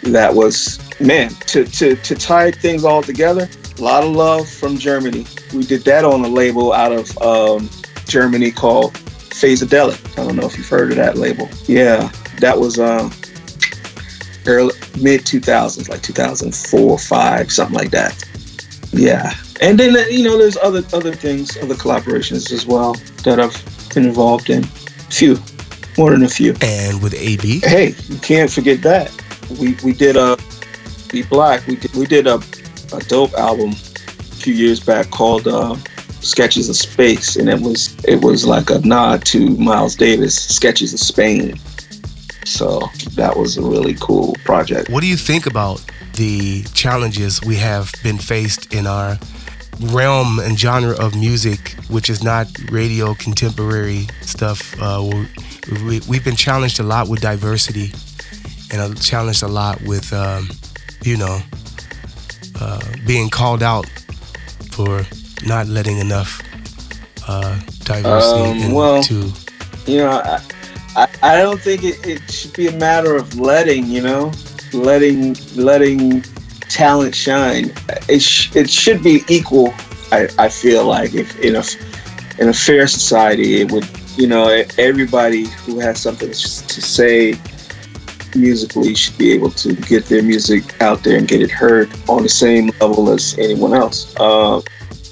that was man to to to tie things all together. A lot of love from Germany. We did that on a label out of um, Germany called Phasodelic. I don't know if you've heard of that label. Yeah, that was uh, early mid 2000s, like 2004, five, something like that. Yeah, and then you know there's other other things, other collaborations as well that I've been involved in. Few, more than a few. And with AB. Hey, you can't forget that. We we did a Be Black. We did we did a, a dope album a few years back called uh, Sketches of Space, and it was it was like a nod to Miles Davis, Sketches of Spain. So that was a really cool project. What do you think about the challenges we have been faced in our realm and genre of music, which is not radio contemporary stuff? Uh, we, we've been challenged a lot with diversity and challenged a lot with, um, you know, uh, being called out for not letting enough uh, diversity um, well, into. You know, I, I, I don't think it, it should be a matter of letting, you know, letting letting talent shine. It, sh- it should be equal. I, I feel like if in a in a fair society, it would you know everybody who has something to say musically should be able to get their music out there and get it heard on the same level as anyone else. Uh,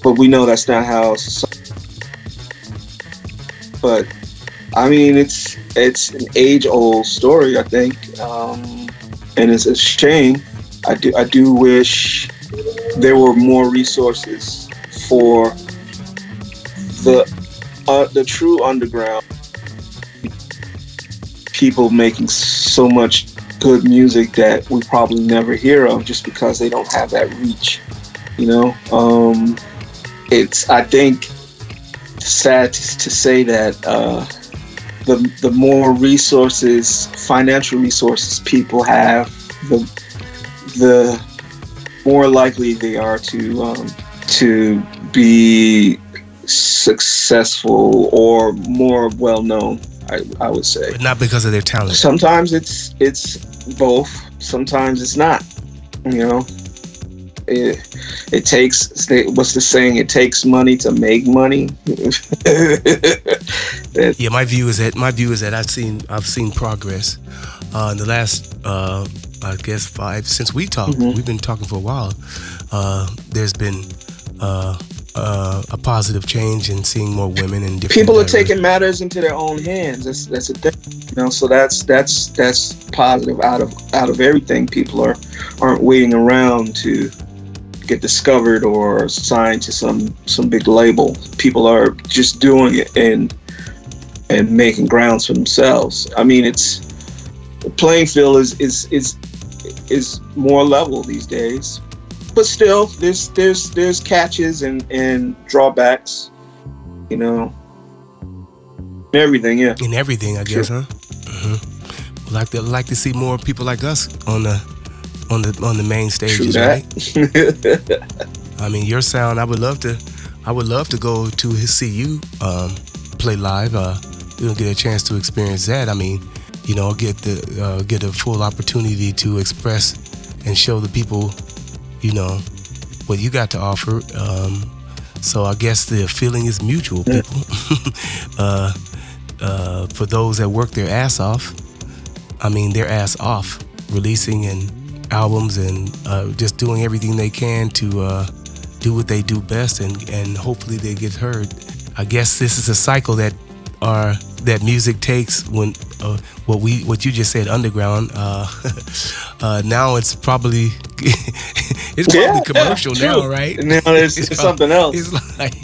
but we know that's not how. Society, but I mean, it's it's an age old story, I think, um, and it's a shame. I do I do wish there were more resources for the uh, the true underground people making so much good music that we probably never hear of just because they don't have that reach. You know, um, it's I think sad to say that uh, the the more resources, financial resources people have, the the more likely they are to um, to be successful or more well known. I, I would say, but not because of their talent. Sometimes it's it's both. Sometimes it's not. You know, it, it takes what's the saying? It takes money to make money. yeah, my view is that my view is that I've seen I've seen progress uh, in the last uh, I guess five since we talked. Mm-hmm. We've been talking for a while. Uh, there's been uh, uh, a positive change in seeing more women and different. People are taking matters into their own hands. That's that's a thing, you know. So that's that's that's positive out of out of everything. People are aren't waiting around to get discovered or signed to some some big label. People are just doing it and and making grounds for themselves. I mean, it's the playing field is is is is more level these days. But still, there's there's there's catches and and drawbacks. You know, everything. Yeah, in everything, I guess, sure. huh? Mm-hmm. Like to like to see more people like us on the on the on the main stages, right? I mean, your sound. I would love to. I would love to go to see you um, play live. Uh, you don't get a chance to experience that. I mean, you know, get the uh, get a full opportunity to express and show the people, you know, what you got to offer. Um, so I guess the feeling is mutual, people. uh, uh, for those that work their ass off, I mean their ass off, releasing and albums and uh, just doing everything they can to uh, do what they do best, and and hopefully they get heard. I guess this is a cycle that are that music takes when uh, what we what you just said underground. Uh, uh, now it's probably it's probably Yeah, commercial yeah, now, right? Now it's, it's, prob- something else. It's like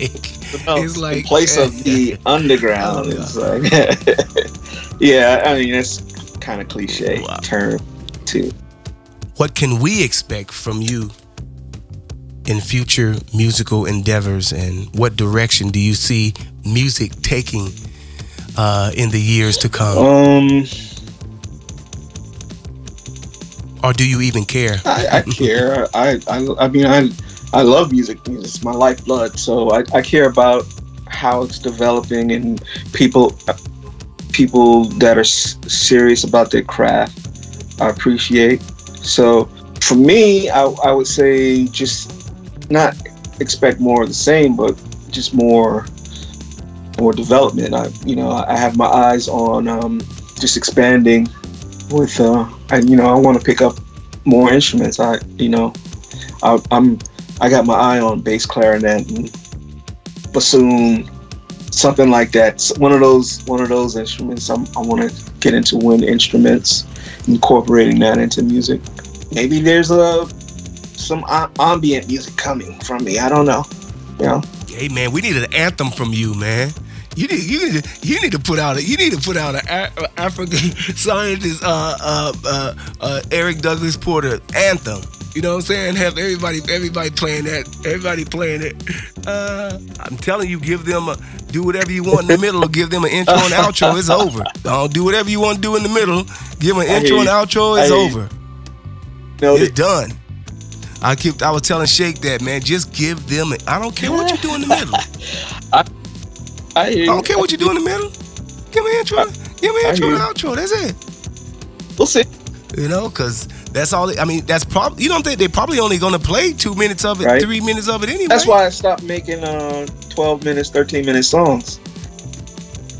it's like in place of the underground. Oh, It's like, yeah, I mean it's kind of cliche Wow. term too. What can we expect from you in future musical endeavors and what direction do you see music taking uh, in the years to come Um, or do you even care I, I care. I, I I mean I I love music. It's my lifeblood. So I, I care about how it's developing and people people that are s- serious about their craft. I appreciate. So for me, I, I would say just not expect more of the same, but just more more development. I you know I have my eyes on um, just expanding with uh, and you know I want to pick up more instruments. I you know I, I'm I got my eye on bass clarinet and bassoon, something like that. One of those one of those instruments. I'm, I want to get into wind instruments, incorporating that into music. Maybe there's a some ambient music coming from me. I don't know. You know. hey man we need an anthem from you man you need, you need to you need to put out a you need to put out an a- African scientist uh, uh, uh, uh, Eric Douglas Porter anthem. You know what I'm saying? Have everybody everybody playing that everybody playing it. Uh, I'm telling you, give them a do whatever you want in the middle, or give them an intro and outro. It's over. Don't do whatever you want to do in the middle. Give them an intro and outro. It's over. you. Over. No, It's done. I keep. I was telling Shake that man. Just give them. A, I don't care what you do in the middle. I hear I don't care what you do in the middle. Give me an intro. Give me an I intro and outro. That's it. We'll see. You know, because that's all. I mean, that's probably. You don't think they're probably only going to play two minutes of it, Right. three minutes of it anyway. That's why I stopped making uh 12 minutes, 13 minute songs.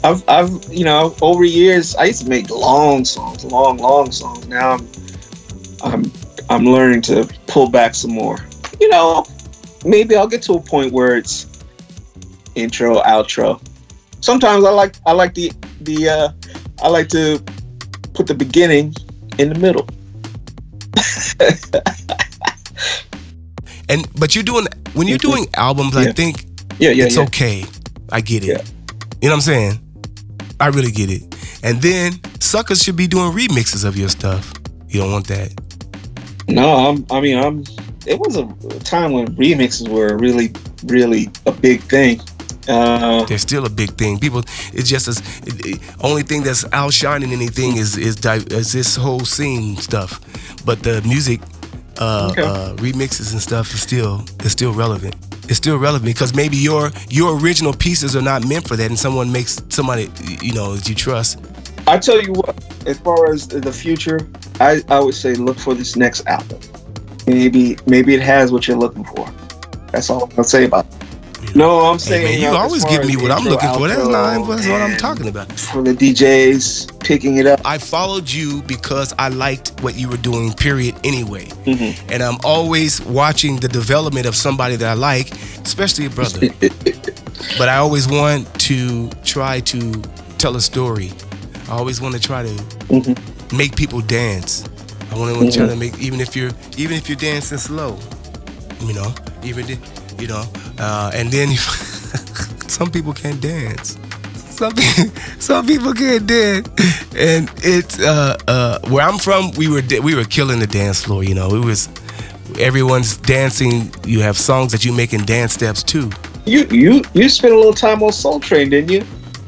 I've, I've, you know, over years, I used to make long songs, long, long songs. Now I'm, I'm, I'm learning to pull back some more. You know, maybe I'll get to a point where it's intro, outro. Sometimes I like, I like the, the, uh, I like to put the beginning in the middle. And but you're doing when you're doing albums, I think Yeah, yeah, it's yeah. okay. I get it. Yeah. You know what I'm saying? I really get it. And then suckers should be doing remixes of your stuff. You don't want that. No, I'm, I mean, I'm. It was a time when remixes were really, really a big thing. Uh, They're still a big thing. People, it's just as it, it- only thing that's outshining anything is is, di- is this whole scene stuff. But the music uh, Okay. uh, remixes and stuff is still is still relevant. It's still relevant because maybe your your original pieces are not meant for that, and someone makes somebody you know that you trust. I tell you what, as far as the future, I, I would say look for this next album. Maybe, maybe it has what you're looking for. That's all I'm gonna say about. It. No, I'm Hey, saying man, you uh, always give me what I'm looking for. That's outro, not that's what I'm talking about. For the DJs picking it up. I followed you because I liked what you were doing, period, anyway. Mhm. And I'm always watching the development of somebody that I like, especially a brother. but I always want to try to tell a story. I always want to try to Mhm. make people dance. I want to try to make even if you're even if you're dancing slow, you know, even if- you know, uh, and then some people can't dance. Some people, some people can't dance, and it's uh, uh, where I'm from. We were we were killing the dance floor. You know, it was everyone's dancing. You have songs that you make in dance steps too. You, you, you spent a little time on Soul Train, didn't you?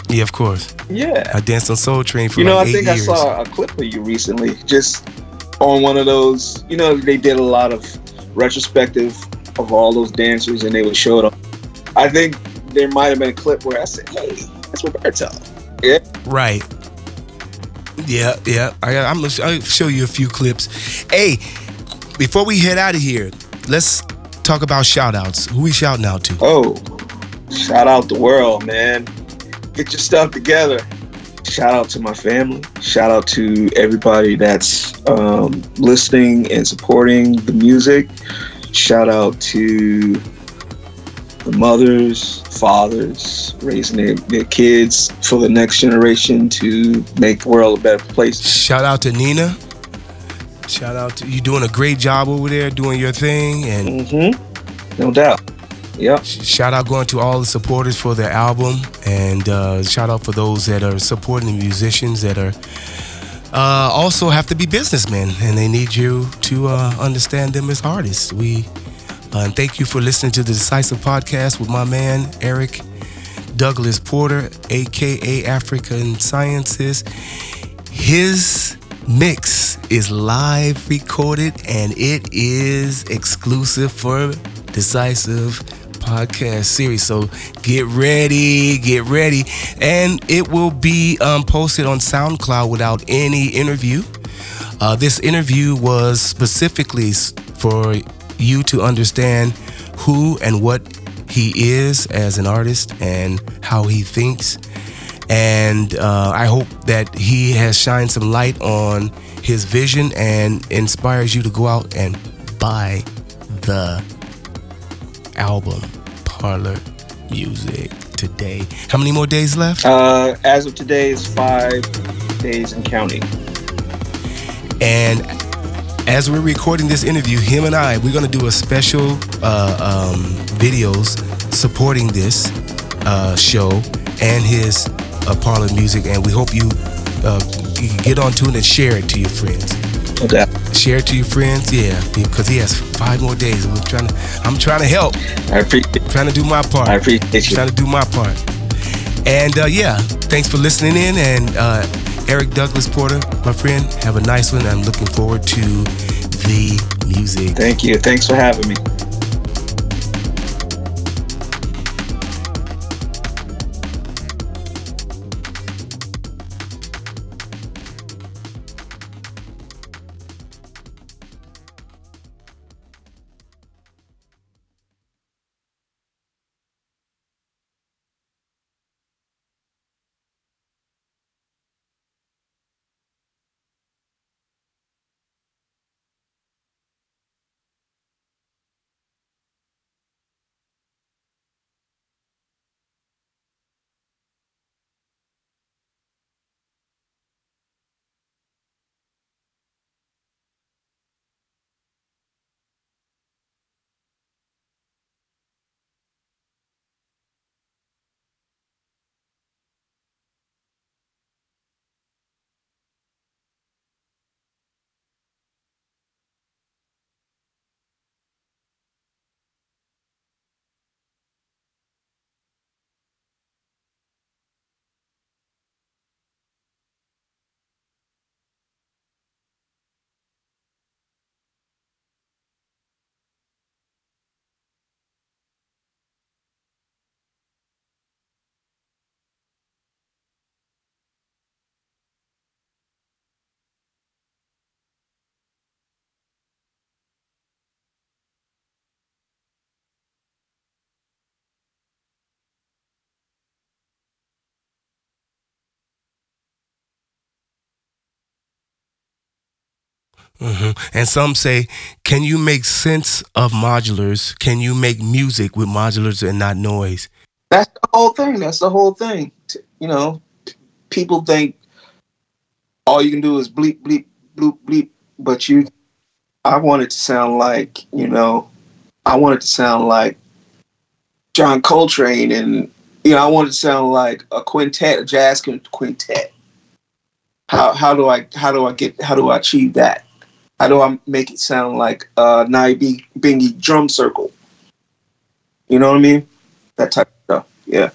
Yeah, of course. Yeah. I danced on Soul Train for years. You know, like I think years. I saw a clip of you recently, just on one of those. You know, they did a lot of retrospective of all those dancers, and they would show it. I think there might have been a clip where I said, "Hey, that's Roberto." Yeah. Right. Yeah, yeah. I, I'm gonna I'll show you a few clips. Hey, before we head out of here, let's talk about shout outs. Who we shouting out to? Oh, shout out the world, man. Get your stuff together. Shout out to my family. Shout out to everybody that's um, listening and supporting the music. Shout out to the mothers, fathers, raising their, their kids for the next generation to make the world a better place. Shout out to Nina. Shout out to you doing a great job over there, doing your thing, and Mm-hmm. No doubt. Yep. shout out going to all the supporters for their album, and uh, shout out for those that are supporting the musicians that are uh, also have to be businessmen, and they need you to uh, understand them as artists. We uh, and thank you for listening to the Decisive Podcast with my man Eric Douglas Porter, aka African Sciences. His mix is live recorded and it is exclusive for Decisive Podcast series. So get ready, get ready. And it will be um, posted on SoundCloud without any interview. Uh, this interview was specifically for you to understand who and what he is as an artist and how he thinks. And uh, I hope that he has shined some light on his vision and inspires you to go out and buy the album Parlor Music today. How many more days left? Uh, as of today, it's five days and counting. And as we're recording this interview, him and I, we're gonna do a special uh, um, videos supporting this uh, show and his uh, parlor music. And we hope you, uh, you get on tune and share it to your friends. No doubt. Share it to your friends, yeah, because he has five more days. We're trying to, I'm trying to help, I appreciate. trying to do my part. I appreciate you. trying to do my part. And uh, yeah, thanks for listening in. And uh, Eric Douglas Porter, my friend, have a nice one. I'm looking forward to the music. Thank you. Thanks for having me. Hmm And some say, can you make sense of modulars? Can you make music with modulars and not noise? That's the whole thing. That's the whole thing. You know, people think all you can do is bleep, bleep, bloop, bleep. But you, I want it to sound like, you know, I want it to sound like John Coltrane and, you know, I want it to sound like a quintet, a jazz quintet. How, how do I, how do I get, how do I achieve that? How do I make it sound like uh, a Naibi Bingy drum circle? You know what I mean? That type of stuff. Yeah.